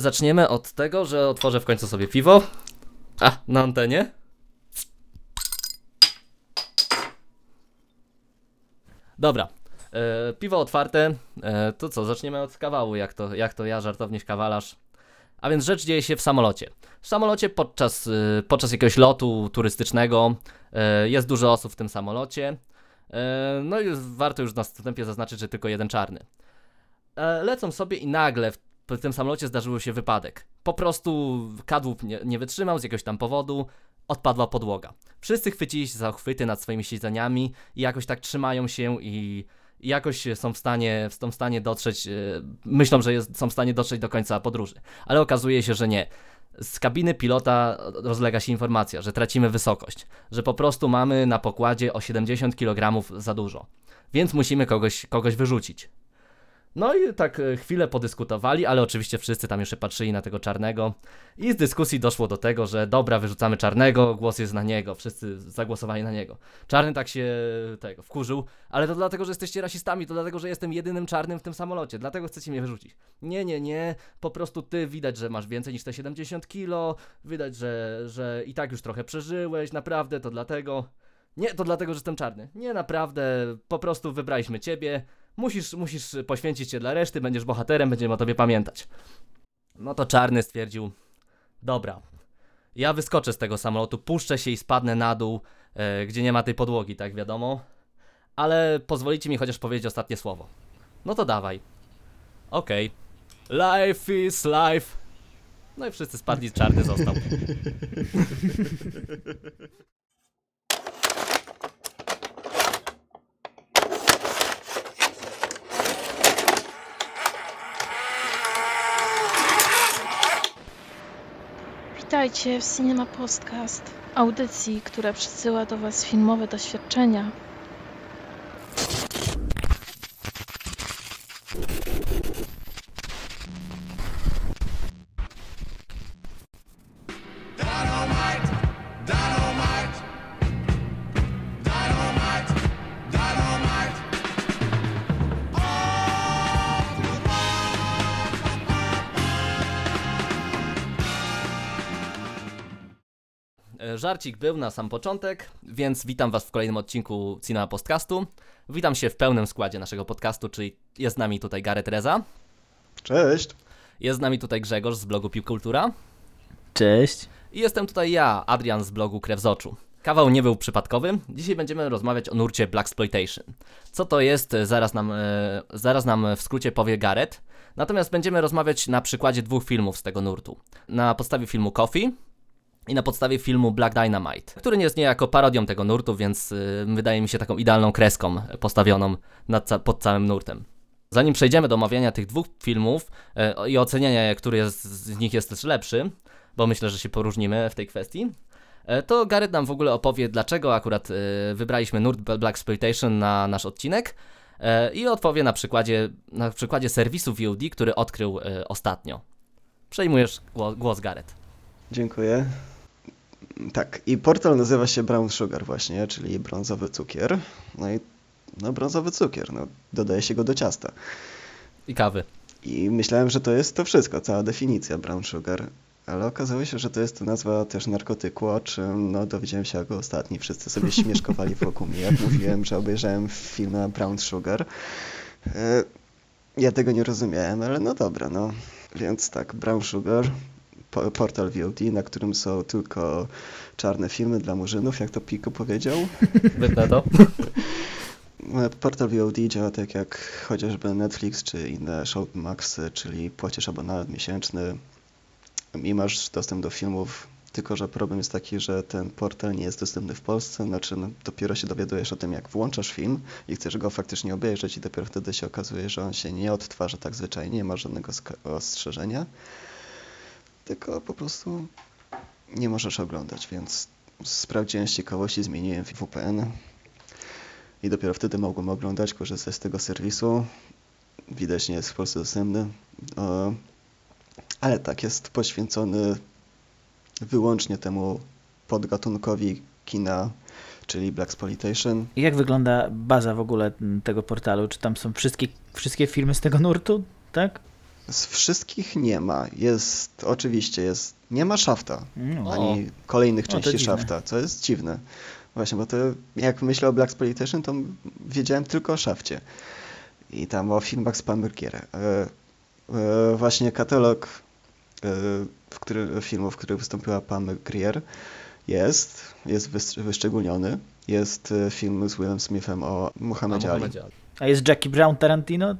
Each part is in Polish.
Zaczniemy od tego, że otworzę w końcu sobie piwo. A, na antenie. Dobra. E, piwo otwarte. E, to co, zaczniemy od kawału, jak to, jak to ja, żartowniś kawalarz. A więc rzecz dzieje się w samolocie. W samolocie podczas, y, podczas jakiegoś lotu turystycznego e, jest dużo osób w tym samolocie. E, no i warto już na wstępie zaznaczyć, że tylko jeden czarny. E, lecą sobie i nagle w, w tym samolocie zdarzył się wypadek. Po prostu kadłub nie, nie wytrzymał z jakiegoś tam powodu, odpadła podłoga. Wszyscy chwycili się za chwyty nad swoimi siedzeniami i jakoś tak trzymają się i jakoś są w stanie, są w stanie dotrzeć, e, myślą, że jest, są w stanie dotrzeć do końca podróży. Ale okazuje się, że nie. Z kabiny pilota rozlega się informacja, że tracimy wysokość, że po prostu mamy na pokładzie o 70 kg za dużo, więc musimy kogoś, kogoś wyrzucić. No i tak e, chwilę podyskutowali, ale oczywiście wszyscy tam jeszcze patrzyli na tego czarnego i z dyskusji doszło do tego, że dobra, wyrzucamy czarnego, głos jest na niego, wszyscy zagłosowali na niego. Czarny tak się tego wkurzył, ale to dlatego, że jesteście rasistami, to dlatego, że jestem jedynym czarnym w tym samolocie, dlatego chcecie mnie wyrzucić. Nie, nie, nie, po prostu ty widać, że masz więcej niż te 70 kilo, widać, że, że i tak już trochę przeżyłeś, naprawdę, to dlatego. Nie, to dlatego, że jestem czarny. Nie, naprawdę, po prostu wybraliśmy ciebie. Musisz, musisz poświęcić się dla reszty, będziesz bohaterem, będziemy o tobie pamiętać. No to czarny stwierdził: Dobra, ja wyskoczę z tego samolotu, puszczę się i spadnę na dół, e, gdzie nie ma tej podłogi, tak wiadomo. Ale pozwolicie mi chociaż powiedzieć ostatnie słowo. No to dawaj. Okej. Life is life. No i wszyscy spadli, czarny został. Witajcie w Cinema Podcast, audycji, która przysyła do Was filmowe doświadczenia. Żarcik był na sam początek, więc witam Was w kolejnym odcinku Cinema Podcastu. Witam się w pełnym składzie naszego podcastu, czyli jest z nami tutaj Gareth Reza, Cześć. jest z nami tutaj Grzegorz z blogu Pił Kultura Cześć. i jestem tutaj ja, Adrian z blogu Krew z Oczu. Kawał nie był przypadkowy. Dzisiaj będziemy rozmawiać o nurcie Blaxploitation. Co to jest, zaraz nam, e, zaraz nam w skrócie powie Gareth. Natomiast będziemy rozmawiać na przykładzie dwóch filmów z tego nurtu. Na podstawie filmu Coffee i na podstawie filmu Black Dynamite, który nie jest niejako parodią tego nurtu, więc y, wydaje mi się taką idealną kreską postawioną ca- pod całym nurtem. Zanim przejdziemy do omawiania tych dwóch filmów e, i oceniania, który jest, z nich jest też lepszy, bo myślę, że się poróżnimy w tej kwestii, e, to Gareth nam w ogóle opowie, dlaczego akurat wybraliśmy nurt Black Exploitation na nasz odcinek i odpowie na przykładzie, na przykładzie serwisu VOD, który odkrył ostatnio. Przejmujesz głos Gareth. Dziękuję. Tak, i portal nazywa się Brown Sugar właśnie, czyli brązowy cukier. No i no brązowy cukier, no dodaje się go do ciasta. I kawy. I myślałem, że to jest to wszystko, cała definicja Brown Sugar. Ale okazało się, że to jest nazwa też narkotyku, o czym no, dowiedziałem się jako ostatni. Wszyscy sobie śmieszkowali wokół mnie, jak mówiłem, że obejrzałem film na Brown Sugar. E, Ja tego nie rozumiałem, ale no dobra, no. Więc tak, Brown Sugar, portal VOD, na którym są tylko czarne filmy dla murzynów, jak to Pico powiedział. Wytnę to. Portal VOD działa tak jak chociażby Netflix czy inne Showmaxy, czyli płacisz abonament miesięczny i masz dostęp do filmów, tylko że problem jest taki, że ten portal nie jest dostępny w Polsce, znaczy no, dopiero się dowiadujesz o tym, jak włączasz film i chcesz go faktycznie obejrzeć i dopiero wtedy się okazuje, że on się nie odtwarza tak zwyczajnie, nie ma żadnego ostrzeżenia, tylko po prostu nie możesz oglądać, więc sprawdziłem z ciekawości, zmieniłem VPN, i dopiero wtedy mogłem oglądać, korzystać z tego serwisu. Widać nie jest w Polsce dostępny. Ale tak, jest poświęcony wyłącznie temu podgatunkowi kina, czyli Blaxploitation. I Jak wygląda baza w ogóle tego portalu? Czy tam są wszystkie, wszystkie filmy z tego nurtu? Tak? Z wszystkich nie ma. Jest, oczywiście jest, nie ma Shafta, No. ani kolejnych to części. Shafta, co jest dziwne. Właśnie, bo to jak myślę o Black Exploitation, to wiedziałem tylko o Shafcie. I tam o filmach z Pambergiera. E, e, właśnie katalog e, w który, filmów, w których wystąpiła Pam Grier jest, jest wys- wyszczególniony. Jest film z Willem Smithem o. Mohamedzie Ali. A jest Jackie Brown Tarantino?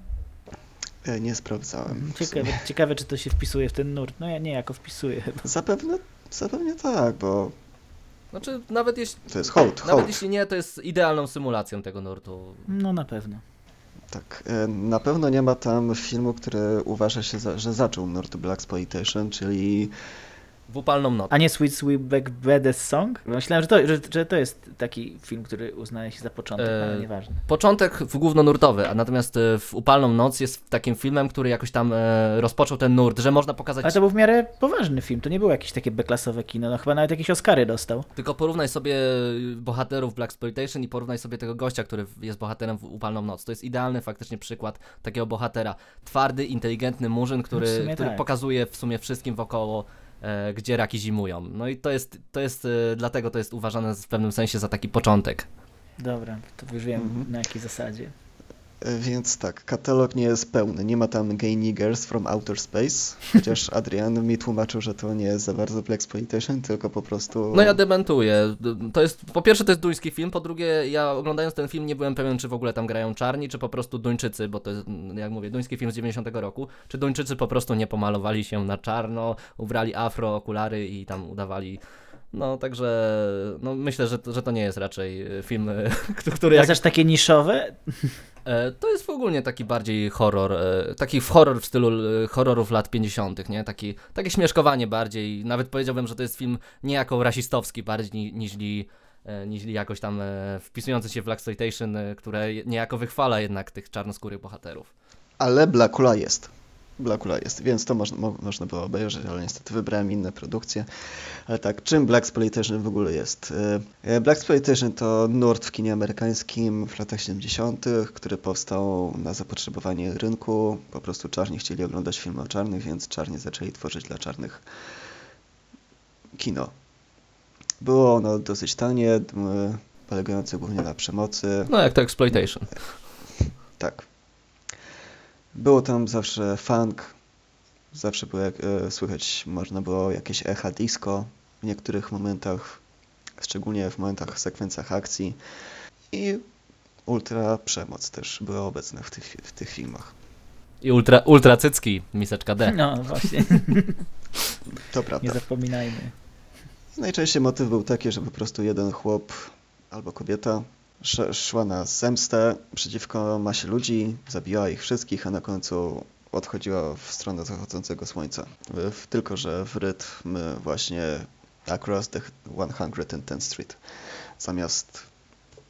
Nie sprawdzałem. Ciekawe, ciekawe, czy to się wpisuje w ten nurt. No ja nie, jako wpisuję chyba. Zapewne, zapewne tak, bo Znaczy, nawet jeśli, to jest hołd, nawet hołd. jeśli nie, to jest idealną symulacją tego nurtu. No na pewno. Tak, e, na pewno nie ma tam filmu, który uważa się, za, że zaczął nurt Black Exploitation, czyli W upalną noc. A nie Sweet Sweetback Badass Song? Myślałem, że to, że, że to jest taki film, który uznaje się za początek, ale Eee, nieważne. Początek w głównonurtowy, a natomiast e, w Upalną Noc jest takim filmem, który jakoś tam e, rozpoczął ten nurt, że można pokazać... Ale to był w miarę poważny film, to nie było jakieś takie beklasowe kino, no chyba nawet jakieś Oscary dostał. Tylko porównaj sobie bohaterów Black Exploitation i porównaj sobie tego gościa, który jest bohaterem w Upalną Noc. To jest idealny faktycznie przykład takiego bohatera. Twardy, inteligentny murzyn, No w który, sumie który tak. pokazuje w sumie wszystkim wokoło, e, gdzie raki zimują. No i to jest, to jest e, dlatego to jest uważane w pewnym sensie za taki początek. Dobra, to już wiem Mhm. na jakiej zasadzie. Więc tak, katalog nie jest pełny. Nie ma tam Gay Niggers from Outer Space, chociaż Adrian mi tłumaczył, że to nie jest za bardzo Black Exploitation, tylko po prostu... No ja dementuję. To jest, po pierwsze to jest duński film, po drugie ja oglądając ten film nie byłem pewien, czy w ogóle tam grają czarni, czy po prostu Duńczycy, bo to jest, jak mówię, duński film z 90 roku, czy Duńczycy po prostu nie pomalowali się na czarno, ubrali afro, okulary i tam udawali... No, także no, myślę, że to, że to nie jest raczej e, film, e, który Jak... jak... Też takie niszowe? E, To jest w ogóle taki bardziej horror, taki w horror w stylu horrorów lat 50., nie? Taki, takie śmieszkowanie bardziej. Nawet powiedziałbym, że to jest film niejako rasistowski bardziej ni- niźli, e, niźli jakoś tam wpisujący się w Blaxploitation, e, które niejako wychwala jednak tych czarnoskórych bohaterów. Ale Blackula jest. Blackula jest, więc to można, mo, można było obejrzeć, ale niestety wybrałem inne produkcje. Ale tak, czym Black Exploitation w ogóle jest? E, Black Exploitation to nurt w kinie amerykańskim w latach 70., który powstał na zapotrzebowanie rynku. Po prostu czarni chcieli oglądać filmy o czarnych, więc czarni zaczęli tworzyć dla czarnych kino. Było ono dosyć tanie, polegające głównie na przemocy. No jak to Exploitation. Tak. Było tam zawsze funk, zawsze było jak, e, słychać, można było jakieś echa disco w niektórych momentach, szczególnie w momentach, sekwencjach akcji i ultra przemoc też była obecna w tych, w tych filmach. I ultra, ultra cycki, miseczka D. No właśnie, To nie prawda. zapominajmy. Najczęściej motyw był taki, że po prostu jeden chłop albo kobieta sz- szła na zemstę przeciwko masie ludzi, zabijała ich wszystkich, a na końcu odchodziła w stronę zachodzącego słońca. Tylko, że w rytm właśnie Across the 110th Street, zamiast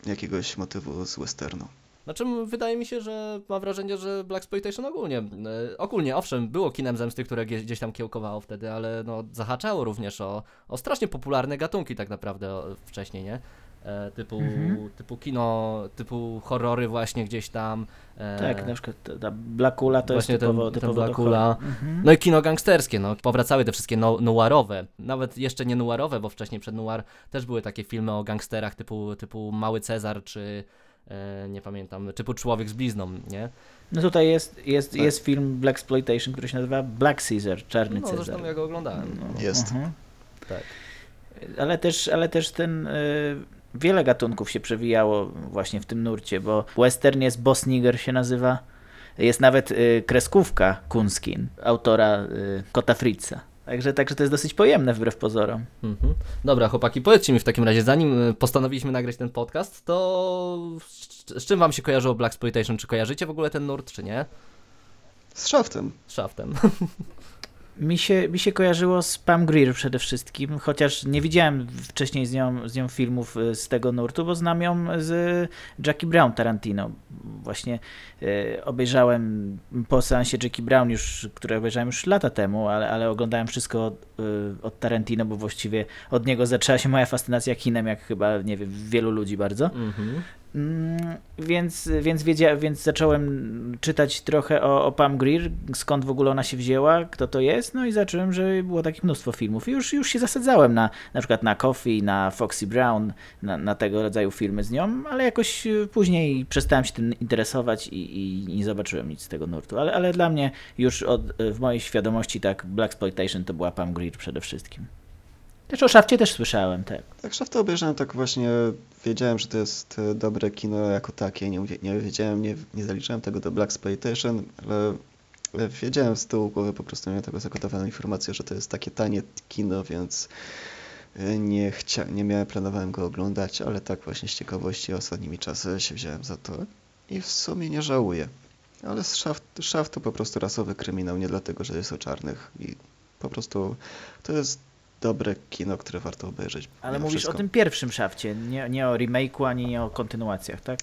jakiegoś motywu z westernu. Znaczy, m, wydaje mi się, że mam wrażenie, że Black Exploitation ogólnie, e, ogólnie, owszem, było kinem zemsty, które gdzieś, tam kiełkowało wtedy, ale no, zahaczało również o, o strasznie popularne gatunki tak naprawdę wcześniej, nie? E, typu, Mhm. typu kino, typu horrory właśnie gdzieś tam. E, Tak, na przykład ta- Blackula to Właśnie jest ten- typowo, ten typowo do Blackula. Mhm. No i kino gangsterskie, no. Powracały te wszystkie no, noirowe. Nawet jeszcze nie noirowe, bo wcześniej przed noir też były takie filmy o gangsterach typu, typu Mały Cezar, czy e, nie pamiętam, typu Człowiek z blizną, nie? No tutaj jest, jest, Tak. jest film Black Exploitation, który się nazywa Black Caesar, Czarny No Cezar. zresztą ja go oglądałem. No, Jest. mhm. Tak. Ale też, ale też ten. Y, wiele gatunków się przewijało właśnie w tym nurcie, bo western jest Boss Nigger się nazywa. Jest nawet y, kreskówka Kunskin, autora y, Kota Fritza. Także, także to jest dosyć pojemne wbrew pozorom. Mhm. Dobra, chłopaki, powiedzcie mi w takim razie, zanim e, postanowiliśmy nagrać ten podcast, to z, czym wam się kojarzyło Black Exploitation? Czy kojarzycie w ogóle ten nurt, czy nie? Z szaftem. Z Shaftem. Mi się, mi się kojarzyło z Pam Grier przede wszystkim, chociaż nie widziałem wcześniej z nią, z nią filmów y, z tego nurtu, bo znam ją z Jackie Brown Tarantino. Właśnie y, obejrzałem po seansie Jackie Brown już, które obejrzałem już lata temu, ale, ale oglądałem wszystko od, y, od Tarantino, bo właściwie od niego zaczęła się moja fascynacja kinem, jak chyba, nie wiem, wielu ludzi bardzo. Mm, Więc, więc, wiedzia, więc zacząłem czytać trochę o, o Pam Grier, skąd w ogóle ona się wzięła, kto to jest, no i zacząłem, że było takich mnóstwo filmów. I już, już się zasadzałem na na przykład na Coffee, na Foxy Brown, na, na tego rodzaju filmy z nią, ale jakoś y, później przestałem się tym interesować i, i nie zobaczyłem nic z tego nurtu. Ale, ale dla mnie już od, w mojej świadomości tak Black Exploitation to była Pam Grier przede wszystkim. Też o Szafcie też słyszałem, tak. Tak, Szafta obejrzałem tak właśnie, wiedziałem, że to jest e, dobre kino jako takie, nie, nie wiedziałem, nie, nie zaliczałem tego do Black Exploitation, ale ale wiedziałem z tyłu głowy, po prostu miałem taką zagotowaną informację, że to jest takie tanie kino, więc e, nie, chcia, nie miałem, planowałem go oglądać, ale tak właśnie z ciekawości ostatnimi czasy się wziąłem za to i w sumie nie żałuję. Ale Szaft, Szaft to po prostu rasowy kryminał, nie dlatego, że jest o czarnych i po prostu to jest dobre kino, które warto obejrzeć. Ale mówisz wszystko. o tym pierwszym Szafcie, nie, nie o remake'u, ani nie o kontynuacjach, tak?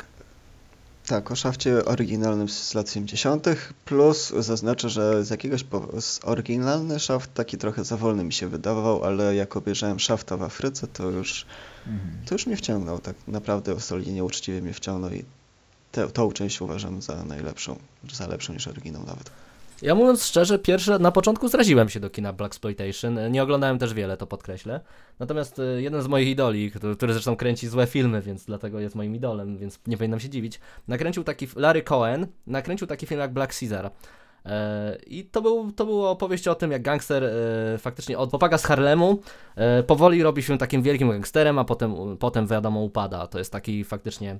Tak, o szafcie oryginalnym z lat 70. Plus zaznaczę, że z jakiegoś powodu oryginalny szaft taki trochę za wolny mi się wydawał, ale jak obejrzałem szafta w Afryce, to już, Mhm. to już mnie wciągnął. Tak naprawdę solidnie, uczciwie mnie wciągnął i te, tą część uważam za najlepszą, za lepszą niż oryginał nawet. Ja mówiąc szczerze, pierwsze, na początku zraziłem się do kina Black Exploitation. Nie oglądałem też wiele, to podkreślę. Natomiast y, jeden z moich idoli, który, który zresztą kręci złe filmy, więc dlatego jest moim idolem, więc nie powinienem się dziwić, nakręcił taki, Larry Cohen, nakręcił taki film jak Black Caesar. E, I to, był, to była opowieść o tym, jak gangster e, faktycznie od z Harlemu e, powoli robi się takim wielkim gangsterem, a potem, potem wiadomo upada. To jest taki faktycznie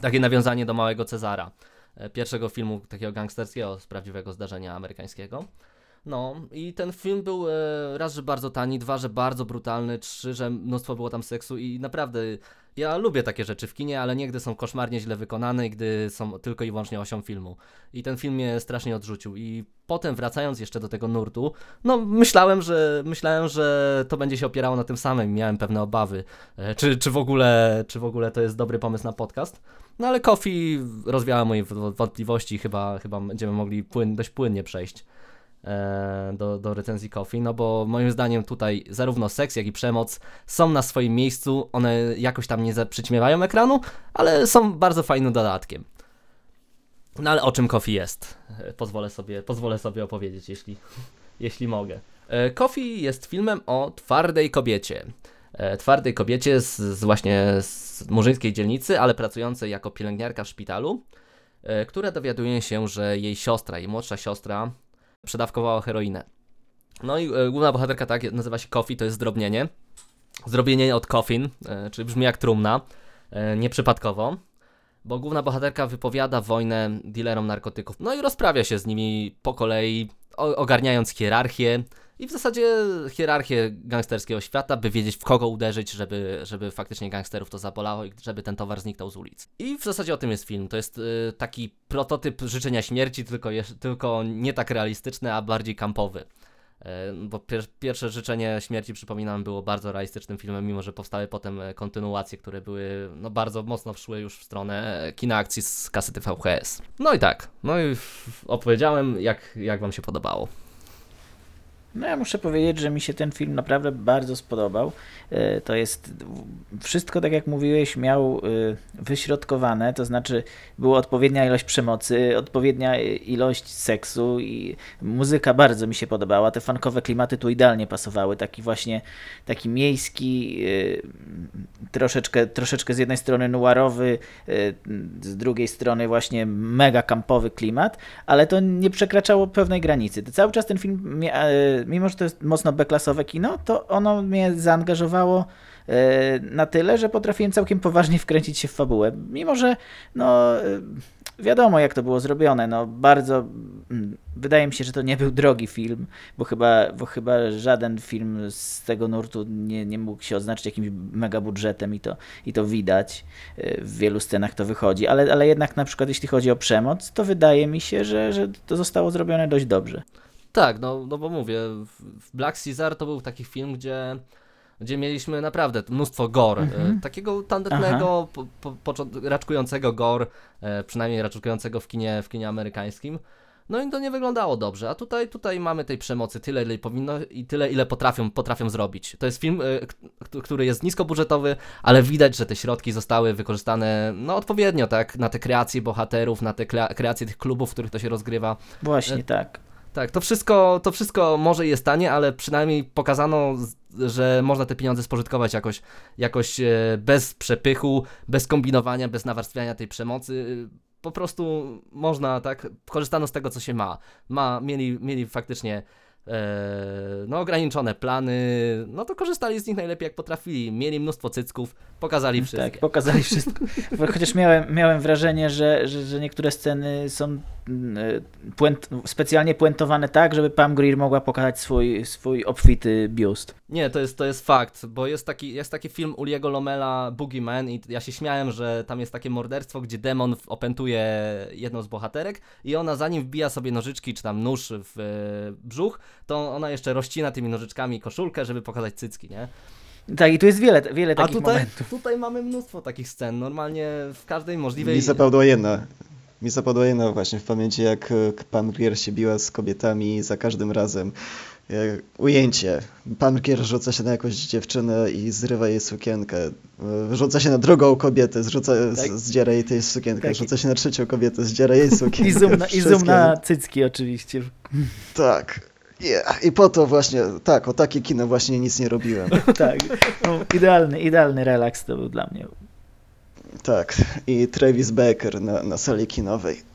takie nawiązanie do Małego Cezara e, pierwszego filmu takiego gangsterskiego z prawdziwego zdarzenia amerykańskiego. No i ten film był e, raz, że bardzo tani, dwa, że bardzo brutalny, trzy, że mnóstwo było tam seksu i naprawdę ja lubię takie rzeczy w kinie, ale nie gdy są koszmarnie źle wykonane i gdy są tylko i wyłącznie osią filmu. I ten film mnie strasznie odrzucił i potem wracając jeszcze do tego nurtu, no myślałem, że myślałem, że to będzie się opierało na tym samym, miałem pewne obawy, e, czy, czy, w ogóle, czy w ogóle to jest dobry pomysł na podcast. No ale Kofi rozwiała moje wątpliwości, chyba, chyba będziemy mogli płyn, dość płynnie przejść do, do recenzji Kofi, no bo moim zdaniem tutaj zarówno seks, jak i przemoc są na swoim miejscu, one jakoś tam nie przyćmiewają ekranu, ale są bardzo fajnym dodatkiem. No ale o czym Kofi jest? E, Pozwolę sobie, pozwolę sobie opowiedzieć, jeśli, jeśli mogę. E, Kofi jest filmem o twardej kobiecie. E, Twardej kobiecie z, z właśnie z murzyńskiej dzielnicy, ale pracującej jako pielęgniarka w szpitalu, e, która dowiaduje się, że jej siostra, jej młodsza siostra przedawkowała heroinę. No i e, główna bohaterka tak nazywa się Kofi, to jest zdrobnienie. Zdrobnienie od coffin, e, czyli brzmi jak trumna, e, nieprzypadkowo, bo główna bohaterka wypowiada wojnę dealerom narkotyków. No i rozprawia się z nimi po kolei, ogarniając hierarchię i w zasadzie hierarchię gangsterskiego świata, by wiedzieć w kogo uderzyć, żeby, żeby faktycznie gangsterów to zabolało i żeby ten towar zniknął z ulic. I w zasadzie o tym jest film. To jest y, taki prototyp życzenia śmierci, tylko, tylko nie tak realistyczny, a bardziej kampowy. E, Bo pier pierwsze życzenie śmierci, przypominam, było bardzo realistycznym filmem, mimo że powstały potem e, kontynuacje, które były no, bardzo mocno wszły już w stronę e, kina akcji z kasety VHS. No i tak, no i opowiedziałem, jak, jak wam się podobało. No ja muszę powiedzieć, że mi się ten film naprawdę bardzo spodobał. E, To jest wszystko, tak jak mówiłeś, miał e, wyśrodkowane, to znaczy była odpowiednia ilość przemocy, odpowiednia ilość seksu i muzyka bardzo mi się podobała. Te funkowe klimaty tu idealnie pasowały. Taki właśnie, taki miejski, e, troszeczkę, troszeczkę z jednej strony noirowy, e, z drugiej strony właśnie mega kampowy klimat, ale to nie przekraczało pewnej granicy. Cały czas ten film, e, mimo że to jest mocno beklasowe kino, to ono mnie zaangażowało e, na tyle, że potrafiłem całkiem poważnie wkręcić się w fabułę. Mimo, że no, e, wiadomo jak to było zrobione, no bardzo mm, wydaje mi się, że to nie był drogi film, bo chyba, bo chyba żaden film z tego nurtu nie, nie mógł się odznaczyć jakimś mega budżetem i to, i to widać. E, W wielu scenach to wychodzi, ale, ale jednak na przykład jeśli chodzi o przemoc, to wydaje mi się, że, że to zostało zrobione dość dobrze. Tak, no, no bo mówię, w- Black Caesar to był taki film, gdzie, gdzie mieliśmy naprawdę mnóstwo gore, Mhm. e, takiego tandetnego, po, po, począ- raczkującego gore, e, przynajmniej raczkującego w kinie, w kinie amerykańskim. No i to nie wyglądało dobrze, a tutaj, tutaj mamy tej przemocy tyle, ile powinno i tyle, ile potrafią, potrafią zrobić. To jest film, k- który jest niskobudżetowy, ale widać, że te środki zostały wykorzystane no, odpowiednio, tak, na te kreacje bohaterów, na te krea- kreacje tych klubów, w których to się rozgrywa. Właśnie E, tak. Tak, to wszystko, to wszystko może jest tanie, ale przynajmniej pokazano, że można te pieniądze spożytkować jakoś, jakoś e, bez przepychu, bez kombinowania, bez nawarstwiania tej przemocy. Po prostu można, tak, korzystano z tego, co się ma. ma mieli, mieli faktycznie no, ograniczone plany, no to korzystali z nich najlepiej jak potrafili. Mieli mnóstwo cycków, pokazali wszystkie. Tak, pokazali wszystko. Chociaż miałem, miałem wrażenie, że, że, że niektóre sceny są mm, e, puent, specjalnie puentowane tak, żeby Pam Grier mogła pokazać swój, swój obfity biust. Nie, to jest, to jest fakt, bo jest taki, jest taki film Uliego Lomela, Boogeyman i ja się śmiałem, że tam jest takie morderstwo, gdzie demon opętuje jedną z bohaterek i ona zanim wbija sobie nożyczki czy tam nóż w e, brzuch, to ona jeszcze rozcina tymi nożyczkami koszulkę, żeby pokazać cycki, nie? Tak, i tu jest wiele, wiele A takich tutaj, momentów. tutaj mamy mnóstwo takich scen, normalnie w każdej możliwej... Mi zapadła jedna. Mi zapadła jedna właśnie w pamięci, jak e, Pam Grier się biła z kobietami za każdym razem. Jak ujęcie. Pam Grier rzuca się na jakąś dziewczynę i zrywa jej sukienkę. E, Rzuca się na drugą kobietę, zrzuca, Tak. zdziera jej tej sukienkę. Tak. Rzuca się na trzecią kobietę, zdziera jej sukienkę. I zoom, na, i zoom na cycki oczywiście. Tak. Yeah. I po to właśnie, tak, o takie kino właśnie nic nie robiłem. Tak, no, idealny, idealny relaks to był dla mnie. Tak. I Travis Baker na, na sali kinowej.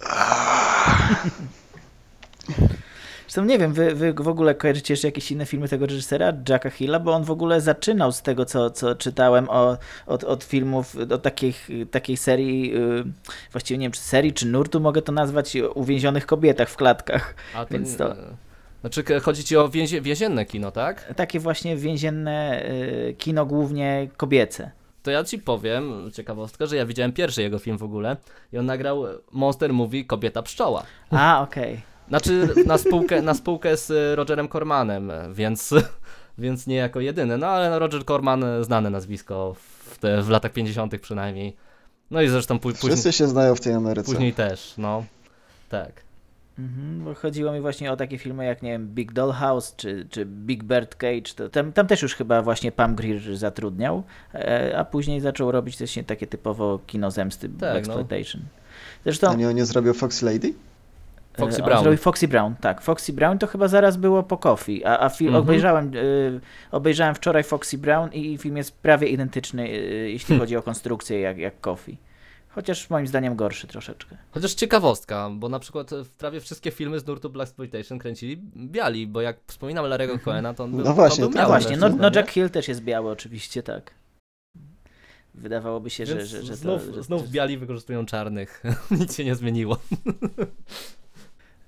Zresztą nie wiem, wy, wy w ogóle kojarzycie jeszcze jakieś inne filmy tego reżysera, Jacka Hilla, bo on w ogóle zaczynał z tego, co, co czytałem o, od, od filmów, od takich, takiej serii, y, właściwie nie wiem, czy serii, czy nurtu mogę to nazwać, o uwięzionych kobietach w klatkach. A to, więc to- Znaczy chodzi ci o więzie, więzienne kino, tak? Takie właśnie więzienne y, kino głównie kobiece. To ja ci powiem, ciekawostka, że ja widziałem pierwszy jego film w ogóle i on nagrał Monster Movie Kobieta Pszczoła. A, okej. Znaczy na spółkę, na spółkę z y, Rogerem Cormanem, więc, więc nie jako jedyny. No ale no, Roger Corman y, znane nazwisko w, te, w latach 50. przynajmniej. No i zresztą pó- później, Wszyscy się znają w tej Ameryce. później też, no. Tak. Mhm, bo chodziło mi właśnie o takie filmy jak, nie wiem, Big Dollhouse czy, czy Big Bird Cage. To, tam, tam też już chyba właśnie Pam Grier zatrudniał, e, a później zaczął robić właśnie takie typowo kino zemsty, Tak, no. exploitation. A Zresztą nie, on nie zrobił Foxy Lady? Foxy e, on Brown. zrobił Foxy Brown, tak. Foxy Brown to chyba zaraz było po Coffee, a, a film, Mhm. obejrzałem, y, obejrzałem wczoraj Foxy Brown i film jest prawie identyczny, y, jeśli Hmm. chodzi o konstrukcję, jak, jak Coffee. Chociaż moim zdaniem gorszy troszeczkę. Chociaż ciekawostka, bo na przykład w prawie wszystkie filmy z nurtu Black Exploitation kręcili biali, bo jak wspominam Larry'ego Coena, to on był, No właśnie, on był tak. Biały właśnie, no, no? Jack Hill też jest biały oczywiście, tak. Wydawałoby się, że, Więc że, że, znów, to, że znów biali wykorzystują czarnych. Nic się nie zmieniło.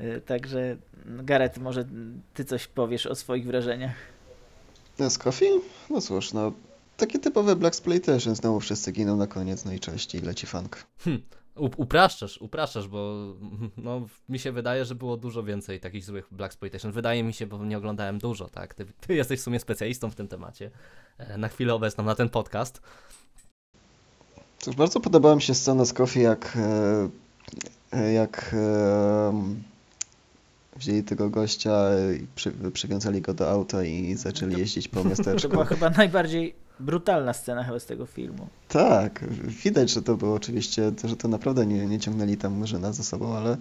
Y, Także Gareth, może ty coś powiesz o swoich wrażeniach. No, z Coffee? No cóż, no takie typowe Black Exploitation, znowu wszyscy giną na koniec, no i cześć, i leci funk. U, upraszczasz, upraszczasz, bo no, mi się wydaje, że było dużo więcej takich złych Black Exploitation. Wydaje mi się, bo nie oglądałem dużo, tak? Ty, ty jesteś w sumie specjalistą w tym temacie. e, Na chwilę obecną, na ten podcast. Cóż, bardzo podobała mi się scena z Coffee, jak, e, e, jak wzięli tego gościa i przy, przywiązali go do auta i zaczęli jeździć po To miasteczku. była chyba najbardziej brutalna scena chyba z tego filmu. Tak, widać, że to było oczywiście, że to naprawdę nie, nie ciągnęli tam murzyna ze sobą, ale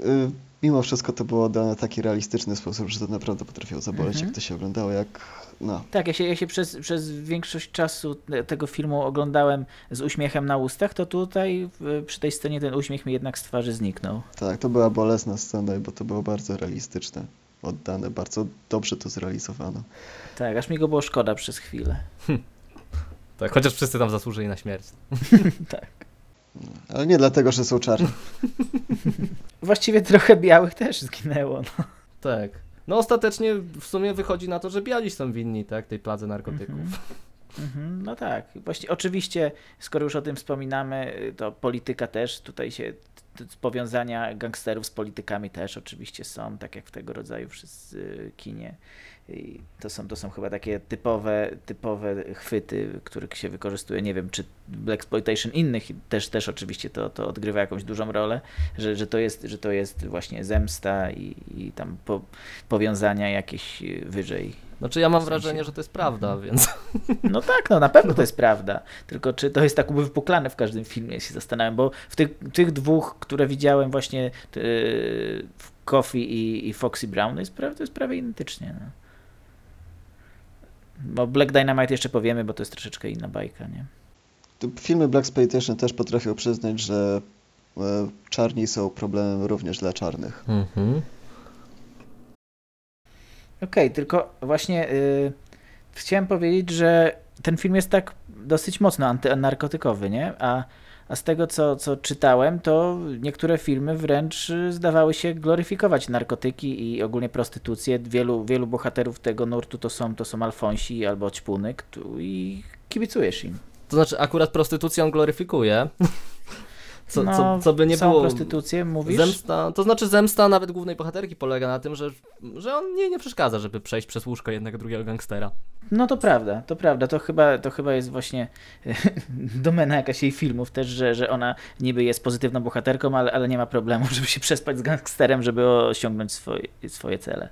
y, mimo wszystko to było dane w taki realistyczny sposób, że to naprawdę potrafiło zaboleć, Mhm. jak to się oglądało, jak no. Tak, ja się, ja się przez, przez większość czasu te- tego filmu oglądałem z uśmiechem na ustach, to tutaj przy tej scenie ten uśmiech mi jednak z twarzy zniknął. Tak, to była bolesna scena, bo to było bardzo realistyczne, oddane, bardzo dobrze to zrealizowano. Tak, aż mi go było szkoda przez chwilę. Tak, chociaż wszyscy tam zasłużyli na śmierć. tak. Ale nie dlatego, że są czarni. Właściwie trochę białych też zginęło. No. Tak. No ostatecznie w sumie wychodzi na to, że biali są winni, tak? Tej pladze narkotyków. Mhm. Mhm, no tak. Właśnie, oczywiście, skoro już o tym wspominamy, to polityka też, tutaj się powiązania gangsterów z politykami też oczywiście są, tak jak w tego rodzaju wszyscy kinie. I to są, to są chyba takie typowe, typowe chwyty, których się wykorzystuje. Nie wiem, czy Black Exploitation innych też, też oczywiście to, to odgrywa jakąś dużą rolę, że, że, to, jest, że to jest właśnie zemsta i, i tam po, powiązania jakieś wyżej Znaczy ja mam wrażenie, że to jest prawda, więc no tak, no na pewno to jest prawda. Tylko czy to jest tak wypuklane w każdym filmie, się zastanawiam, bo w tych, tych dwóch, które widziałem właśnie yy, w Coffee i, i Foxy Brown, to jest, prawie, to jest prawie identycznie. No. Bo Black Dynamite jeszcze powiemy, bo to jest troszeczkę inna bajka, nie? Filmy Black Exploitation też potrafią przyznać, że e, czarni są problemem również dla czarnych. Mhm. Okej, tylko właśnie y, chciałem powiedzieć, że ten film jest tak dosyć mocno antynarkotykowy, nie? A, a z tego, co, co czytałem, to niektóre filmy wręcz zdawały się gloryfikować narkotyki i ogólnie prostytucję. Wielu, wielu bohaterów tego nurtu to są, to są Alfonsi albo Ćpuny i kibicujesz im. To znaczy akurat prostytucję on gloryfikuje. Co, no, co, co by nie było. prostytucję, mówisz? Zemsta, to znaczy zemsta nawet głównej bohaterki polega na tym, że, że on nie, nie przeszkadza, żeby przejść przez łóżko jednego drugiego gangstera. No to prawda, to prawda. To chyba, to chyba jest właśnie domena jakaś jej filmów też, że, że ona niby jest pozytywną bohaterką, ale, ale nie ma problemu, żeby się przespać z gangsterem, żeby osiągnąć swoje, swoje cele.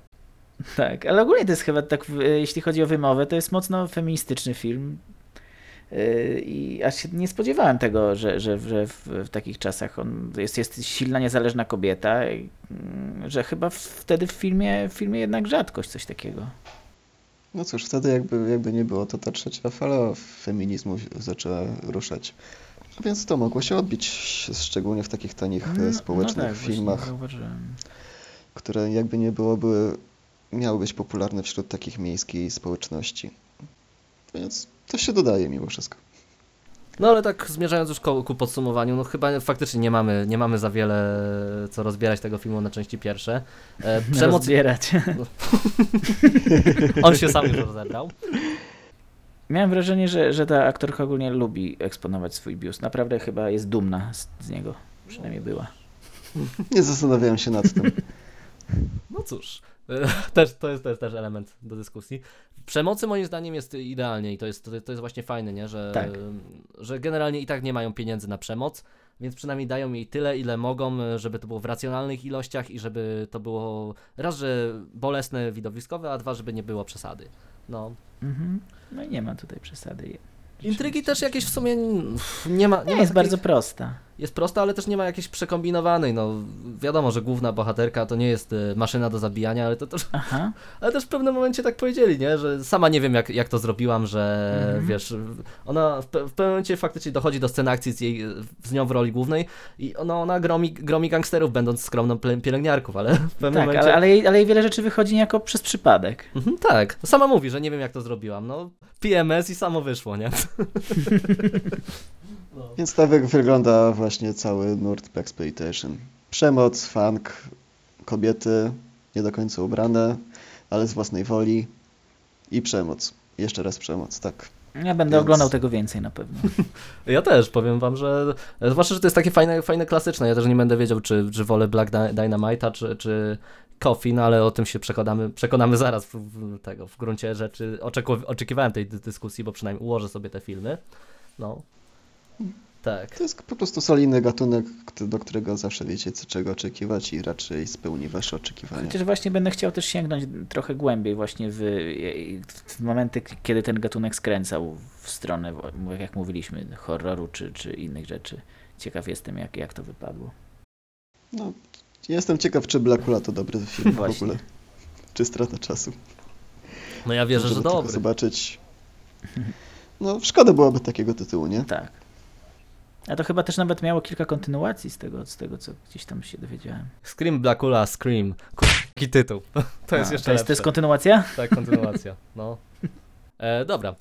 Tak, ale ogólnie to jest chyba tak, jeśli chodzi o wymowę, to jest mocno feministyczny film. I aż się nie spodziewałem tego, że, że, że w, w takich czasach on jest, jest silna, niezależna kobieta, mm, że chyba wtedy w filmie, w filmie jednak rzadkość coś takiego. No cóż, wtedy jakby, jakby nie było, to ta trzecia fala feminizmu zaczęła ruszać. Więc to mogło się odbić, szczególnie w takich tanich e, No- społecznych no tak, filmach, które jakby nie było, były, miały być popularne wśród takich miejskiej społeczności. Więc to się dodaje mimo wszystko. No ale tak zmierzając już ku, ku podsumowaniu, no chyba faktycznie nie mamy, nie mamy za wiele co rozbierać tego filmu na części pierwsze. E, przemoc, Rozbierać. on się sam już rozebrał. Miałem wrażenie, że, że ta aktorka ogólnie lubi eksponować swój biust. Naprawdę chyba jest dumna z, z niego. Przynajmniej była. Nie zastanawiałem się nad tym. No cóż, e, też, to, jest, to jest też element do dyskusji. Przemocy moim zdaniem jest idealnie i to jest, to, jest właśnie fajne, nie? Że, Tak. że generalnie i tak nie mają pieniędzy na przemoc, więc przynajmniej dają jej tyle, ile mogą, żeby to było w racjonalnych ilościach i żeby to było raz, że bolesne, widowiskowe, a dwa, żeby nie było przesady. No. Mhm. No i nie ma tutaj przesady. Intrygi też jakieś w sumie nie ma. Nie, Nie, ma jest takiej- bardzo prosta. Jest prosta, ale też nie ma jakiejś przekombinowanej. No, wiadomo, że główna bohaterka to nie jest e, maszyna do zabijania, ale to też Aha. Ale też w pewnym momencie tak powiedzieli, nie? Że sama nie wiem, jak, jak to zrobiłam, że Mhm. wiesz, ona w, pe- w pewnym momencie faktycznie dochodzi do sceny akcji z, jej, z nią w roli głównej i ona, ona gromi, gromi gangsterów, będąc skromną pielęgniarką, ale w pewnym Tak, momencie. ale, ale, jej, ale jej wiele rzeczy wychodzi niejako przez przypadek. Mhm, tak, sama mówi, że nie wiem, jak to zrobiłam. No, PMS i samo wyszło, nie? No. Więc tak jak wygląda właśnie cały nurt Blaxploitation. Przemoc, funk, kobiety nie do końca ubrane, ale z własnej woli i przemoc. Jeszcze raz przemoc, tak. Ja będę Więc- oglądał tego więcej na pewno. Ja też powiem wam, że. Zwłaszcza, że to jest takie fajne, fajne klasyczne. Ja też nie będę wiedział, czy, czy wolę Black Dy- Dynamite'a, czy, czy Coffee, no ale o tym się przekonamy, przekonamy zaraz w, w, tego, w gruncie rzeczy. Oczeku, oczekiwałem tej dy- dyskusji, bo przynajmniej ułożę sobie te filmy. No. Tak. To jest po prostu solidny gatunek, do którego zawsze wiecie, co, czego oczekiwać i raczej spełni wasze oczekiwania. Chociaż właśnie będę chciał też sięgnąć trochę głębiej właśnie w, w momenty, kiedy ten gatunek skręcał w stronę, jak mówiliśmy, horroru czy, czy innych rzeczy. Ciekaw jestem, jak, jak to wypadło. No, jestem ciekaw, czy Blackula to dobry film w ogóle. Czy strata czasu. No ja wierzę, Żeby że dobry. zobaczyć. No, szkoda byłoby takiego tytułu, nie? Tak. A to chyba też nawet miało kilka kontynuacji z tego, z tego co gdzieś tam się dowiedziałem. Scream Blackula, Scream. Jaki tytuł. To jest A, jeszcze to jest, to jest kontynuacja? Tak, kontynuacja. No. E, dobra.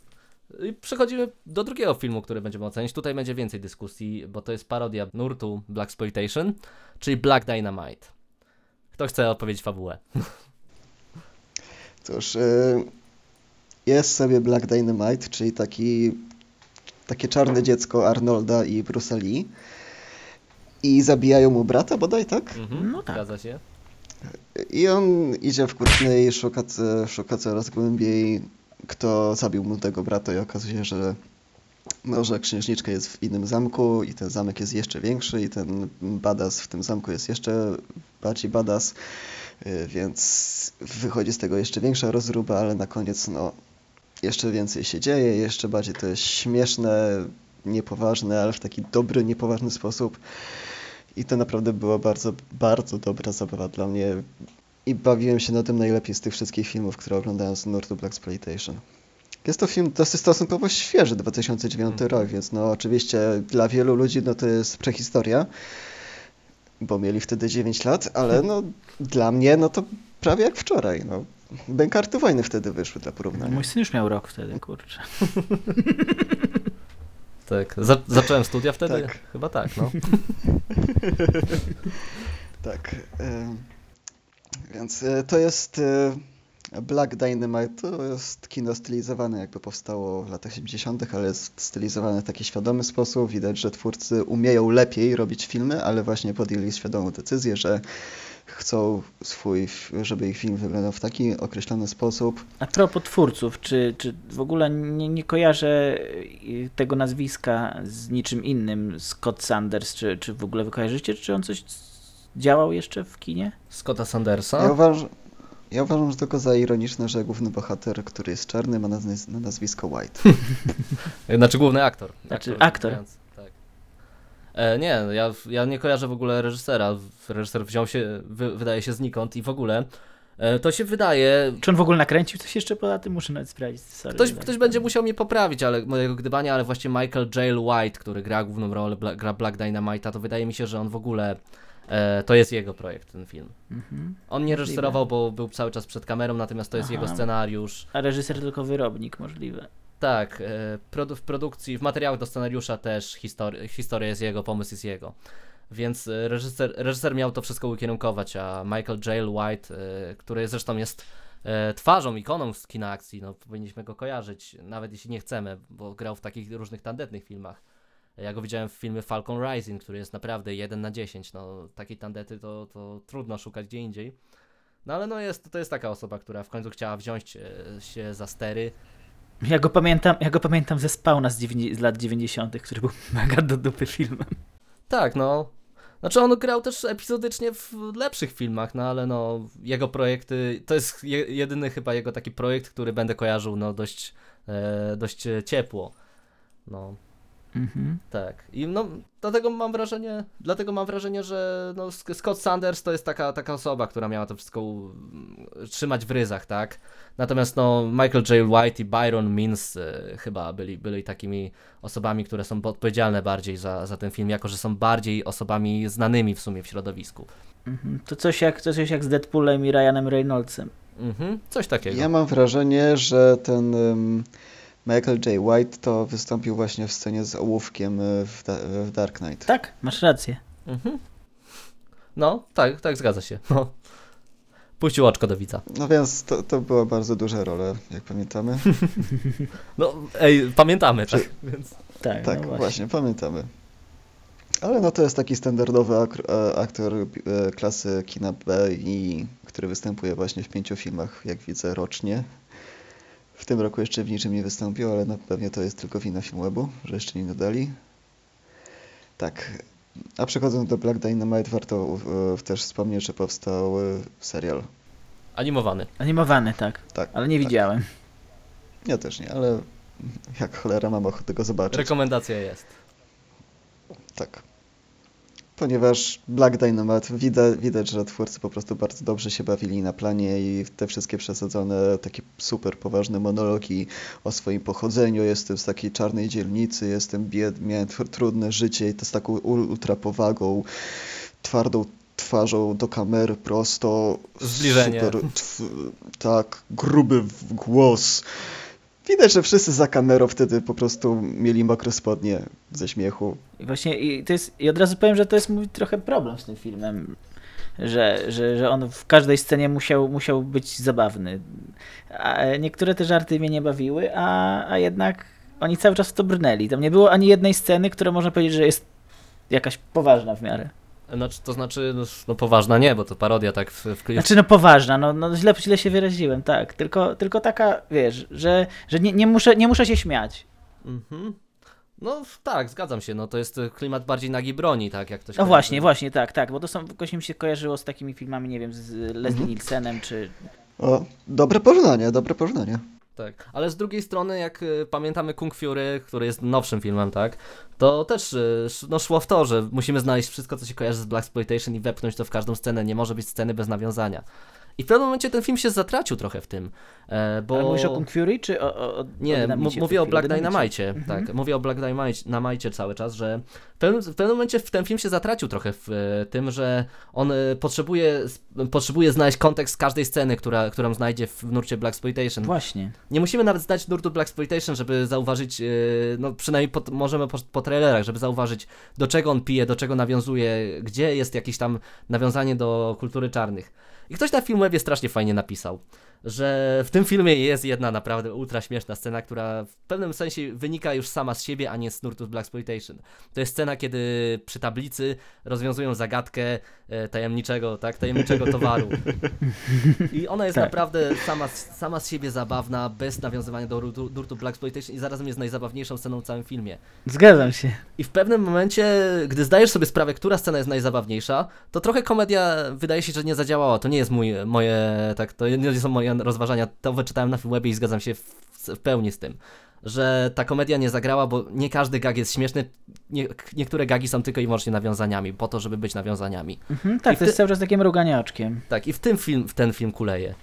I przechodzimy do drugiego filmu, który będziemy ocenić. Tutaj będzie więcej dyskusji, bo to jest parodia nurtu Black Exploitation, czyli Black Dynamite. Kto chce odpowiedzieć fabułę? Cóż, yy, jest sobie Black Dynamite, czyli taki, takie czarne dziecko Arnolda i Bruce'a Lee. I zabijają mu brata bodaj, tak? Mhm, No tak. Zgadza się. I on idzie w kłótnie i szuka, szuka coraz głębiej, kto zabił mu tego brata i okazuje się, że no, że księżniczka jest w innym zamku i ten zamek jest jeszcze większy i ten badass w tym zamku jest jeszcze bardziej badass, y, więc wychodzi z tego jeszcze większa rozruba, ale na koniec no jeszcze więcej się dzieje, jeszcze bardziej to jest śmieszne, niepoważne, ale w taki dobry, niepoważny sposób. I to naprawdę była bardzo, bardzo dobra zabawa dla mnie. I bawiłem się na tym najlepiej z tych wszystkich filmów, które oglądałem z Nurtu Black Exploitation. Jest to film dosyć stosunkowo świeży, 2009 Mhm. rok, więc no oczywiście dla wielu ludzi no to jest prehistoria, bo mieli wtedy 9 lat, ale no dla mnie no to prawie jak wczoraj. No. Bękarty wojny wtedy wyszły dla porównania. Mój syn już miał rok wtedy, kurczę. Tak. Za zacząłem studia wtedy? Tak. Chyba tak, no. Tak. Więc e, to jest e, Black Dynamite, to jest kino stylizowane, jakby powstało w latach 70., ale jest stylizowane w taki świadomy sposób. Widać, że twórcy umieją lepiej robić filmy, ale właśnie podjęli świadomą decyzję, że chcą swój, żeby ich film wyglądał w taki określony sposób. A propos twórców, czy, czy w ogóle nie, nie kojarzę y, tego nazwiska z niczym innym, Scott Sanders, czy, czy w ogóle wy kojarzycie, czy on coś działał jeszcze w kinie? Scotta Sandersa. Ja uważam, ja uważam, że tylko za ironiczne, że główny bohater, który jest czarny, ma naz- na nazwisko White. Znaczy główny aktor. Znaczy aktor. grający, Tak. E, nie, ja, ja nie kojarzę w ogóle reżysera. Reżyser wziął się, wy, wydaje się znikąd i w ogóle e, to się wydaje... Czy on w ogóle nakręcił coś jeszcze poza tym? Muszę nawet sprawdzić. Sorry, Ktoś, tak. ktoś będzie musiał mnie poprawić, ale mojego gdybania, ale właśnie Michael Jail White, który gra główną rolę, Bla, gra Black Dynamite'a, to wydaje mi się, że on w ogóle e, to jest jego projekt, ten film. Mhm. On nie reżyserował, bo był cały czas przed kamerą, natomiast to jest Aha. jego scenariusz. A reżyser tylko wyrobnik możliwe. Tak, e, w produkcji, w materiałach do scenariusza też histori- historia jest jego, pomysł jest jego. Więc e, reżyser, reżyser miał to wszystko ukierunkować, a Michael Jail White, e, który zresztą jest twarzą, ikoną z kina akcji, no powinniśmy go kojarzyć, nawet jeśli nie chcemy, bo grał w takich różnych tandetnych filmach. Ja go widziałem w filmie Falcon Rising, który jest naprawdę 1 na 10. No, takiej tandety to, to trudno szukać gdzie indziej. No ale no jest, to jest taka osoba, która w końcu chciała wziąć się za stery Ja go pamiętam, ja go pamiętam ze Spawna z, z lat 90., który był mega do dupy filmem. Tak, no. Znaczy on grał też epizodycznie w lepszych filmach, no ale no jego projekty, to jest je, jedyny chyba jego taki projekt, który będę kojarzył no dość, e, dość ciepło. No, Mhm. tak. I no dlatego mam wrażenie, dlatego mam wrażenie, że no Scott Sanders to jest taka, taka osoba, która miała to wszystko u, trzymać w ryzach, tak? Natomiast no Michael J. White i Byron Means e, chyba byli, byli takimi osobami, które są odpowiedzialne bardziej za, za ten film, jako że są bardziej osobami znanymi w sumie w środowisku. Mhm. To coś jak, to coś jak z Deadpoolem i Ryanem Reynoldsem. Mhm, coś takiego. Ja mam wrażenie, że ten Michael J. White to wystąpił właśnie w scenie z ołówkiem e, w, Da- w Dark Knight. Tak, masz rację. Mhm. No, tak, tak, zgadza się. No. Puścił oczko do widza. No więc to, to była bardzo duża rola, jak pamiętamy. No, ej, pamiętamy, tak? Więc... Tak, Tak, no właśnie. właśnie. pamiętamy. Ale no to jest taki standardowy ak- e, aktor e, klasy kina B, i który występuje właśnie w pięciu filmach, jak widzę, rocznie. W tym roku jeszcze w niczym nie wystąpił, ale no pewnie to jest tylko wina Filmwebu, że jeszcze nie dodali. Tak. A przechodząc do Black Dynamite, warto e, też wspomnieć, że powstał e, serial. Animowany. Animowany, tak. Tak. Ale nie tak. widziałem. Ja też nie, ale jak cholera mam ochotę go zobaczyć. Rekomendacja jest. Tak. Ponieważ Black Dynamite widać, widać, że twórcy po prostu bardzo dobrze się bawili na planie i te wszystkie przesadzone, takie super poważne monologi o swoim pochodzeniu. Jestem z takiej czarnej dzielnicy, jestem biedny, miałem tr- trudne życie i to z taką ul- ultrapowagą, twardą twarzą do kamery prosto. Zbliżenie. Super, tak, gruby głos. Widać, że wszyscy za kamerą wtedy po prostu mieli mokre spodnie ze śmiechu. I właśnie i to jest, i od razu powiem, że to jest mój trochę problem z tym filmem. że, że, że on w każdej scenie musiał, musiał być zabawny. A niektóre te żarty mnie nie bawiły, a, a jednak oni cały czas w to brnęli. Tam nie było ani jednej sceny, która można powiedzieć, że jest jakaś poważna w miarę. Znaczy, to znaczy, no, no poważna nie, bo to parodia tak w, w Znaczy no poważna, no, no źle, źle się wyraziłem, tak. Tylko, tylko taka, wiesz, że, że nie, nie, muszę, nie muszę się śmiać. Mhm. No tak, zgadzam się, no to jest e, klimat bardziej nagi broni, tak jak to się No właśnie, właśnie, tak, tak, bo to są, jakoś mi się kojarzyło z takimi filmami, nie wiem, z Leslie Mhm. Nielsenem, czy... O, dobre porównanie, dobre porównanie. Tak, ale z drugiej strony, jak y, pamiętamy Kung Fury, który jest nowszym filmem, tak, to też y, no, szło w to, że musimy znaleźć wszystko, co się kojarzy z Blaxploitation i wepchnąć to w każdą scenę. Nie może być sceny bez nawiązania. I w pewnym momencie ten film się zatracił trochę w tym, e, bo... Ale mówisz o Kung Fury, czy o, o, o Nie, mówię o Black? Dynamite, Mhm. tak. Mówię o Black Dynamite cały czas, że w pewnym, w pewnym momencie w ten film się zatracił trochę w e, tym, że on e, potrzebuje, potrzebuje znaleźć kontekst każdej sceny, która, którą znajdzie w nurcie Blaxploitation. Właśnie. Nie musimy nawet znać nurtu Blaxploitation, żeby zauważyć, no przynajmniej po, możemy po, po trailerach, żeby zauważyć do czego on pije, do czego nawiązuje, gdzie jest jakieś tam nawiązanie do kultury czarnych. I ktoś na Filmwebie strasznie fajnie napisał, że w tym filmie jest jedna naprawdę ultra śmieszna scena, która w pewnym sensie wynika już sama z siebie, a nie z nurtu Blaxploitation. To jest scena, kiedy przy tablicy rozwiązują zagadkę e, tajemniczego, tak, tajemniczego towaru. I ona jest Tak. naprawdę sama, z- sama z siebie zabawna, bez nawiązywania do nurtu, nurtu Blaxploitation i zarazem jest najzabawniejszą sceną w całym filmie. Zgadzam się. I w pewnym momencie, gdy zdajesz sobie sprawę, która scena jest najzabawniejsza, to trochę komedia wydaje się, że nie zadziałała. To nie jest mój, moje, tak, to nie są moje rozważania. To wyczytałem na Filmwebie i zgadzam się w, w pełni z tym. Że ta komedia nie zagrała, bo nie każdy gag jest śmieszny. Nie, niektóre gagi są tylko i wyłącznie nawiązaniami, po to, żeby być nawiązaniami. Mhm, I tak, w to jest ty- cały czas takim mruganiaczkiem. Tak, i w tym film, w ten film kuleje.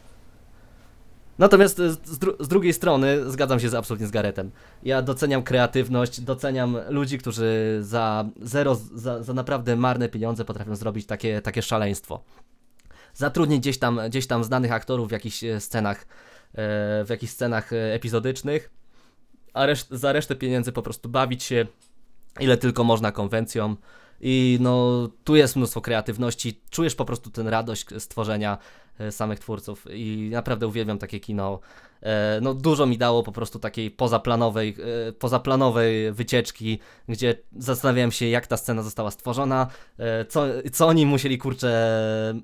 Natomiast e, z, dru- z drugiej strony zgadzam się z, absolutnie z Garetem. Ja doceniam kreatywność, doceniam ludzi, którzy za zero, za, za naprawdę marne pieniądze potrafią zrobić takie, takie szaleństwo. Zatrudnić gdzieś tam, gdzieś tam znanych aktorów w jakichś e, scenach, e, w jakichś scenach e, epizodycznych, a reszt, za resztę pieniędzy po prostu bawić się ile tylko można konwencją. I no, tu jest mnóstwo kreatywności, czujesz po prostu tę radość stworzenia samych twórców i naprawdę uwielbiam takie kino. E, No, dużo mi dało po prostu takiej pozaplanowej, e, pozaplanowej wycieczki, gdzie zastanawiałem się, jak ta scena została stworzona, e, co, co oni musieli, kurczę,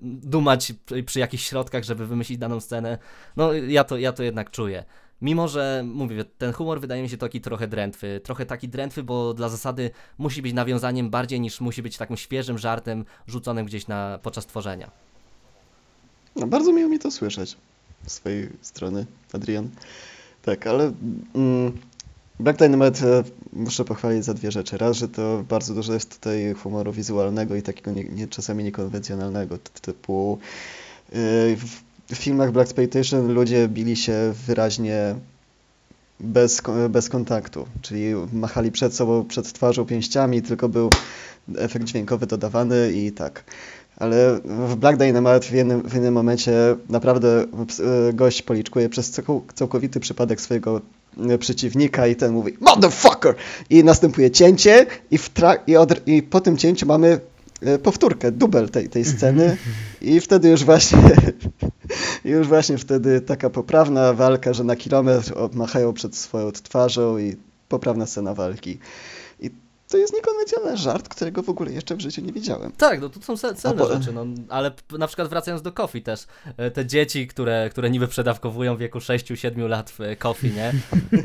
dumać przy, przy jakichś środkach, żeby wymyślić daną scenę. No, ja to, ja to jednak czuję. Mimo, że mówię, ten humor wydaje mi się taki trochę drętwy. Trochę taki drętwy, bo dla zasady musi być nawiązaniem bardziej niż musi być takim świeżym żartem rzuconym gdzieś na, podczas tworzenia. No, bardzo miło mi to słyszeć swojej strony, Adrian. Tak, ale mm, Black Dynamite e, muszę pochwalić za dwie rzeczy. Raz, że to bardzo dużo jest tutaj humoru wizualnego i takiego nie, nie, czasami niekonwencjonalnego, ty- typu yy, w w filmach Black Exploitation ludzie bili się wyraźnie bez, bez kontaktu, czyli machali przed sobą, przed twarzą pięściami, tylko był efekt dźwiękowy dodawany i tak. Ale w Black Dynamite w jednym, w jednym momencie naprawdę e, gość policzkuje przez całk- całkowity przypadek swojego e, przeciwnika i ten mówi motherfucker i następuje cięcie i, w i, i po tym cięciu mamy e, powtórkę, dubel tej, tej sceny i wtedy już właśnie już właśnie wtedy taka poprawna walka, że na kilometr machają przed swoją twarzą i poprawna scena walki. To jest niekonwencjonalny żart, którego w ogóle jeszcze w życiu nie widziałem. Tak, no to są ce- celne po- rzeczy, no, ale na przykład wracając do Kofi też, e, te dzieci, które, które niby przedawkowują w wieku 6-7 lat w e, Kofi, nie?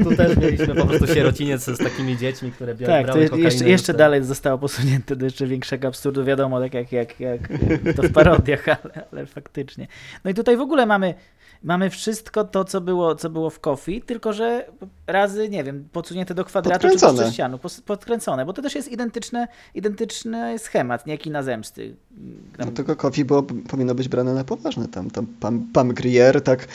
Tu też mieliśmy po prostu sierociniec z takimi dziećmi, które bia- Tak, brały jeszcze, jeszcze sceny. dalej zostało posunięte do jeszcze większego absurdu, wiadomo, tak jak, jak, jak to w parodiach, ale, ale faktycznie. No i tutaj w ogóle mamy, mamy wszystko to, co było, co było w Coffee, tylko że razy, nie wiem, podsunięte do kwadratu czy Podkręcone. przez ścianu, podkręcone, bo to też jest identyczne, identyczny schemat, nie kina zemsty. Tam- No tylko Kofi było, powinno być brane na poważnie. Tam, tam Pam, Pam Grier tak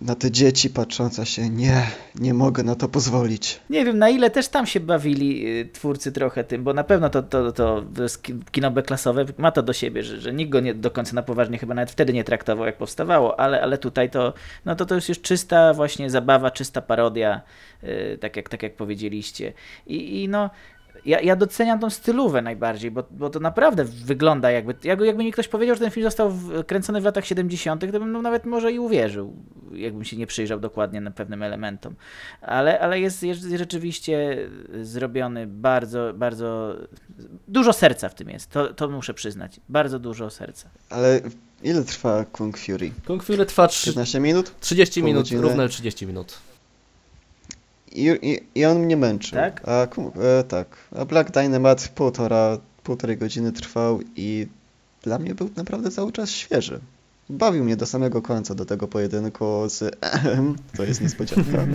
na te dzieci patrząca się, nie, nie mogę na to pozwolić. Nie wiem, na ile też tam się bawili y, twórcy trochę tym, bo na pewno to, to, to, to jest ki- kino B-klasowe ma to do siebie, że, że nikt go nie do końca na poważnie chyba nawet wtedy nie traktował, jak powstawało, ale, ale tutaj to, no to, to jest już czysta właśnie zabawa, czysta parodia, y, tak, jak, tak jak powiedzieliście. I, i no, ja, ja doceniam tą stylówę najbardziej, bo, bo to naprawdę wygląda jakby, jakby, jakby mi ktoś powiedział, że ten film został kręcony w latach 70., to bym no, nawet może i uwierzył, jakbym się nie przyjrzał dokładnie na pewnym elementom. Ale, ale jest, jest rzeczywiście zrobiony bardzo, bardzo, dużo serca w tym jest, to, to muszę przyznać, bardzo dużo serca. Ale ile trwa Kung Fury? Kung Fury trwa trzy- 15 minut? 30 Pół minut, równe 30 minut. I, i, i on mnie męczył. Tak? A, e, tak. A Black Dynamite półtora, półtorej godziny trwał i dla mnie był naprawdę cały czas świeży. Bawił mnie do samego końca, do tego pojedynku z to jest niespodzianka.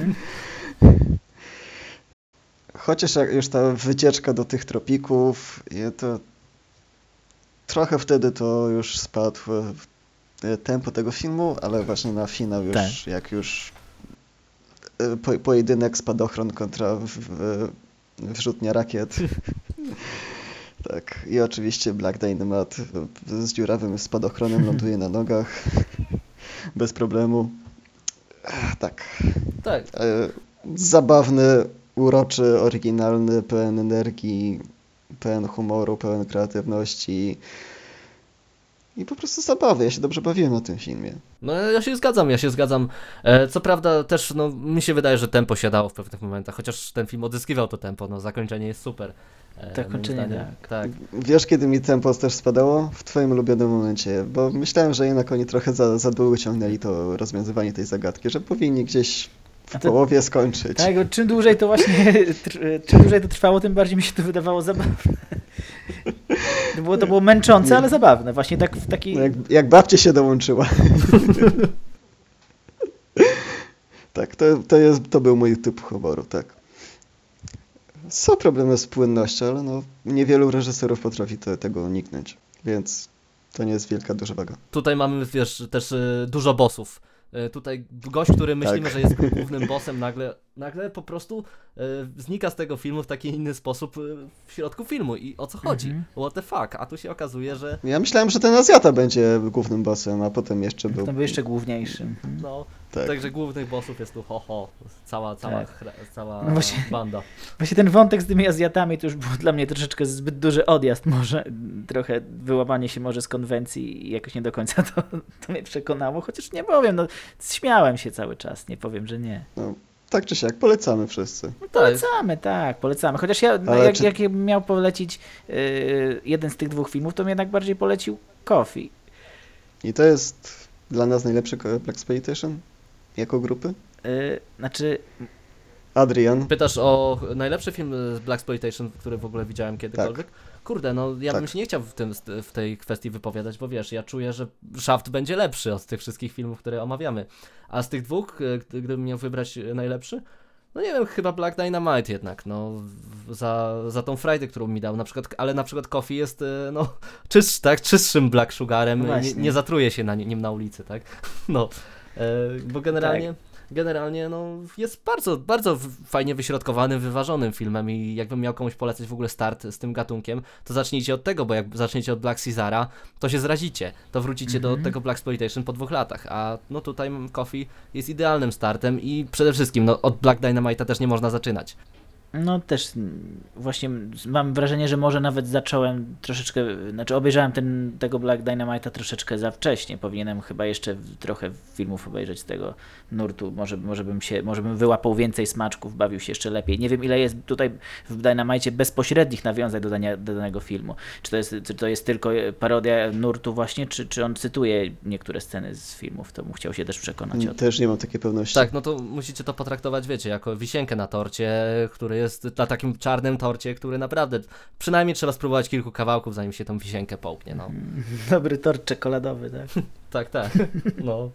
Chociaż jak już ta wycieczka do tych tropików, to trochę wtedy to już spadł e, tempo tego filmu, ale właśnie na finał już, Tak. jak już po, pojedynek spadochron kontra w, w, wrzutnia rakiet. tak, i oczywiście Black Dynamite z dziurawym spadochronem ląduje na nogach. Bez problemu. Tak, Tak, E, zabawny, uroczy, oryginalny, pełen energii, pełen humoru, pełen kreatywności i po prostu zabawy. Ja się dobrze bawiłem na tym filmie. No ja się zgadzam, ja się zgadzam. E, co prawda też, no mi się wydaje, że tempo siadało w pewnych momentach, chociaż ten film odzyskiwał to tempo, no zakończenie jest super. E, Zakończenie, zdaniem. tak. tak. Wiesz, kiedy mi tempo też spadało? W twoim ulubionym momencie, bo myślałem, że jednak oni trochę za, za długo ciągnęli to rozwiązywanie tej zagadki, że powinni gdzieś w połowie skończyć. Tak, bo czym dłużej to właśnie, tr- czym dłużej to trwało, tym bardziej mi się to wydawało zabawne. To było, to było męczące, ale zabawne. Właśnie tak w taki... No Jak, jak babcia się dołączyła. tak, to, to, jest, to był mój typ humoru, tak. Są problemy z płynnością, ale no, niewielu reżyserów potrafi te, tego uniknąć, więc to nie jest wielka duża waga. Tutaj mamy, wiesz, też e, dużo bossów. E, tutaj gość, który myślimy, Tak. że jest głównym bossem, nagle, nagle po prostu e, znika z tego filmu w taki inny sposób e, w środku filmu. I o co chodzi? Mhm. What the fuck? A tu się okazuje, że Ja myślałem, że ten Azjata będzie głównym bossem, a potem jeszcze był... To był jeszcze główniejszy. Mhm. no, Tak. także głównych bossów jest tu ho ho, cała, cała, Tak. chra- cała No właśnie. banda. Właśnie ten wątek z tymi Azjatami to już był dla mnie troszeczkę zbyt duży odjazd może, trochę wyłamanie się może z konwencji i jakoś nie do końca to, to mnie przekonało, chociaż nie powiem, no śmiałem się cały czas, nie powiem, że nie. Tak czy siak, polecamy wszyscy. No tak, Polecamy, tak, polecamy. Chociaż ja, no, jak, czy- jak miał polecić yy, jeden z tych dwóch filmów, to jednak bardziej polecił Coffee. I to jest dla nas najlepszy Black Exploitation jako grupy. Yy, znaczy, Adrian, Pytasz o najlepszy film z Black Exploitation, który w ogóle widziałem kiedykolwiek? Kurde, no ja bym Tak. się nie chciał w, tym, w tej kwestii wypowiadać, bo wiesz, ja czuję, że Shaft będzie lepszy od tych wszystkich filmów, które omawiamy. A z tych dwóch, e, gdy- gdybym miał wybrać e, najlepszy, no nie wiem, chyba Black Dynamite jednak, no za, za tą frajdę, którą mi dał, na przykład, ale na przykład Coffee jest, e, no, czystszy, tak, czystszym Black Sugarem, No nie, nie zatruje się na ni- nim na ulicy, tak, no, bo generalnie, Tak. Generalnie, no, jest bardzo, bardzo fajnie wyśrodkowanym, wyważonym filmem i jakbym miał komuś polecać w ogóle start z tym gatunkiem, to zacznijcie od tego, bo jak zaczniecie od Black Caesara, to się zrazicie, to wrócicie do Mhm. tego Black Exploitation po dwóch latach, a no tutaj Coffee jest idealnym startem i przede wszystkim, no, od Black Dynamite'a też nie można zaczynać. No też właśnie mam wrażenie, że może nawet zacząłem troszeczkę, znaczy obejrzałem ten, tego Black Dynamite'a troszeczkę za wcześnie. Powinienem chyba jeszcze trochę filmów obejrzeć z tego nurtu. Może, może, bym się, może bym wyłapał więcej smaczków, bawił się jeszcze lepiej. Nie wiem, ile jest tutaj w Dynamite bezpośrednich nawiązań do, dania, do danego filmu. Czy to, jest, czy to jest tylko parodia nurtu właśnie, czy, czy on cytuje niektóre sceny z filmów. To bym chciał się też przekonać o tym. też nie mam takiej pewności. Tak, no to musicie to potraktować, wiecie, jako wisienkę na torcie, który jest na takim czarnym torcie, który naprawdę, przynajmniej trzeba spróbować kilku kawałków, zanim się tą wisienkę połknie, no. Dobry tort czekoladowy, tak? Tak, tak, no.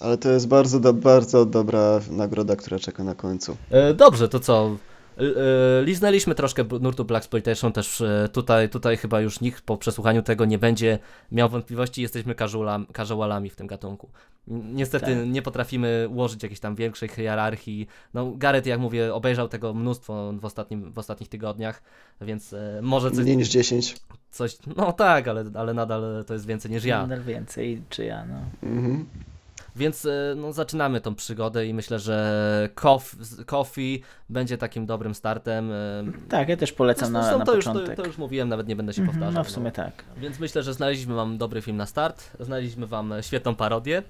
Ale to jest bardzo, do, bardzo dobra nagroda, która czeka na końcu. E, dobrze, to co? E, liznęliśmy troszkę nurtu Black Exploitation, też e, tutaj, tutaj chyba już nikt po przesłuchaniu tego nie będzie miał wątpliwości, jesteśmy casualam- casualami w tym gatunku. Niestety Tak. nie potrafimy ułożyć jakiejś tam większej hierarchii. No, Gareth, jak mówię, obejrzał tego mnóstwo w, ostatnim, w ostatnich tygodniach, więc e, może coś, Mniej niż 10. coś. No tak, ale, ale nadal to jest więcej niż ja. Nadal więcej, czy ja, no. Mhm. Więc e, no, zaczynamy tą przygodę i myślę, że Cof- Coffee będzie takim dobrym startem. e, Tak, ja też polecam na, Zresztą na to, już, to, początek. to już mówiłem, nawet nie będę się Mhm, powtarzał. No w sumie tak. Więc myślę, że znaleźliśmy wam dobry film na start, znaleźliśmy wam świetną parodię.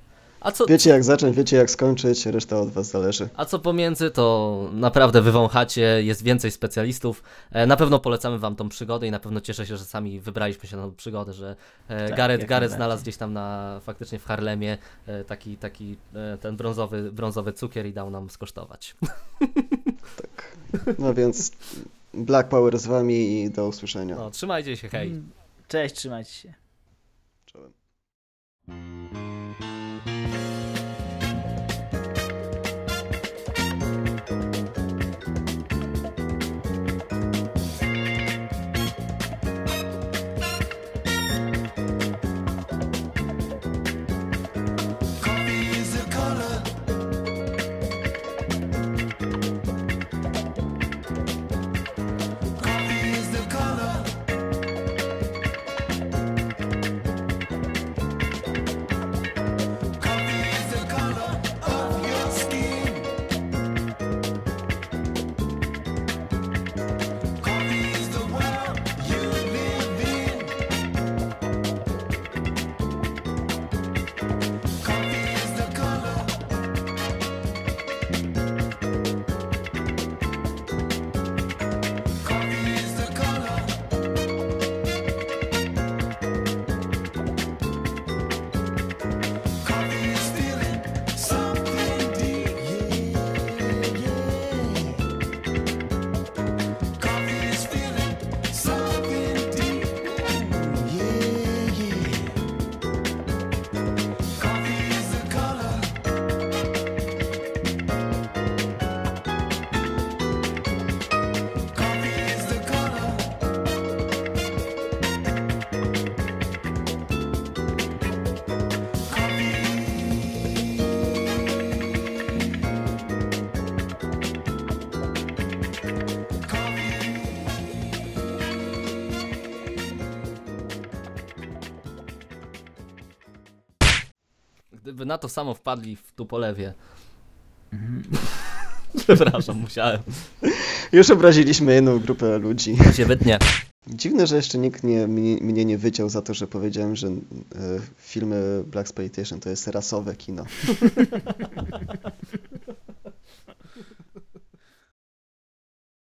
A co, Wiecie jak zacząć, wiecie jak skończyć, reszta od was zależy. a co pomiędzy, to naprawdę wywąchacie, jest więcej specjalistów. E, Na pewno polecamy wam tą przygodę i na pewno cieszę się, że sami wybraliśmy się na tą przygodę, że e, Tak, Gareth, Gareth znalazł gdzieś tam na, faktycznie w Harlemie e, taki, taki ten brązowy, brązowy cukier i dał nam skosztować. Tak. No więc Black Power z wami i do usłyszenia. No, trzymajcie się, hej. Mm, Cześć, trzymajcie się. Na to samo wpadli w Tupolewie. Mhm. Przepraszam, musiałem. Już obraziliśmy jedną grupę ludzi. To się wytnie. Dziwne, że jeszcze nikt nie, mnie, mnie nie wyciął za to, że powiedziałem, że e, filmy Black Exploitation to jest rasowe kino.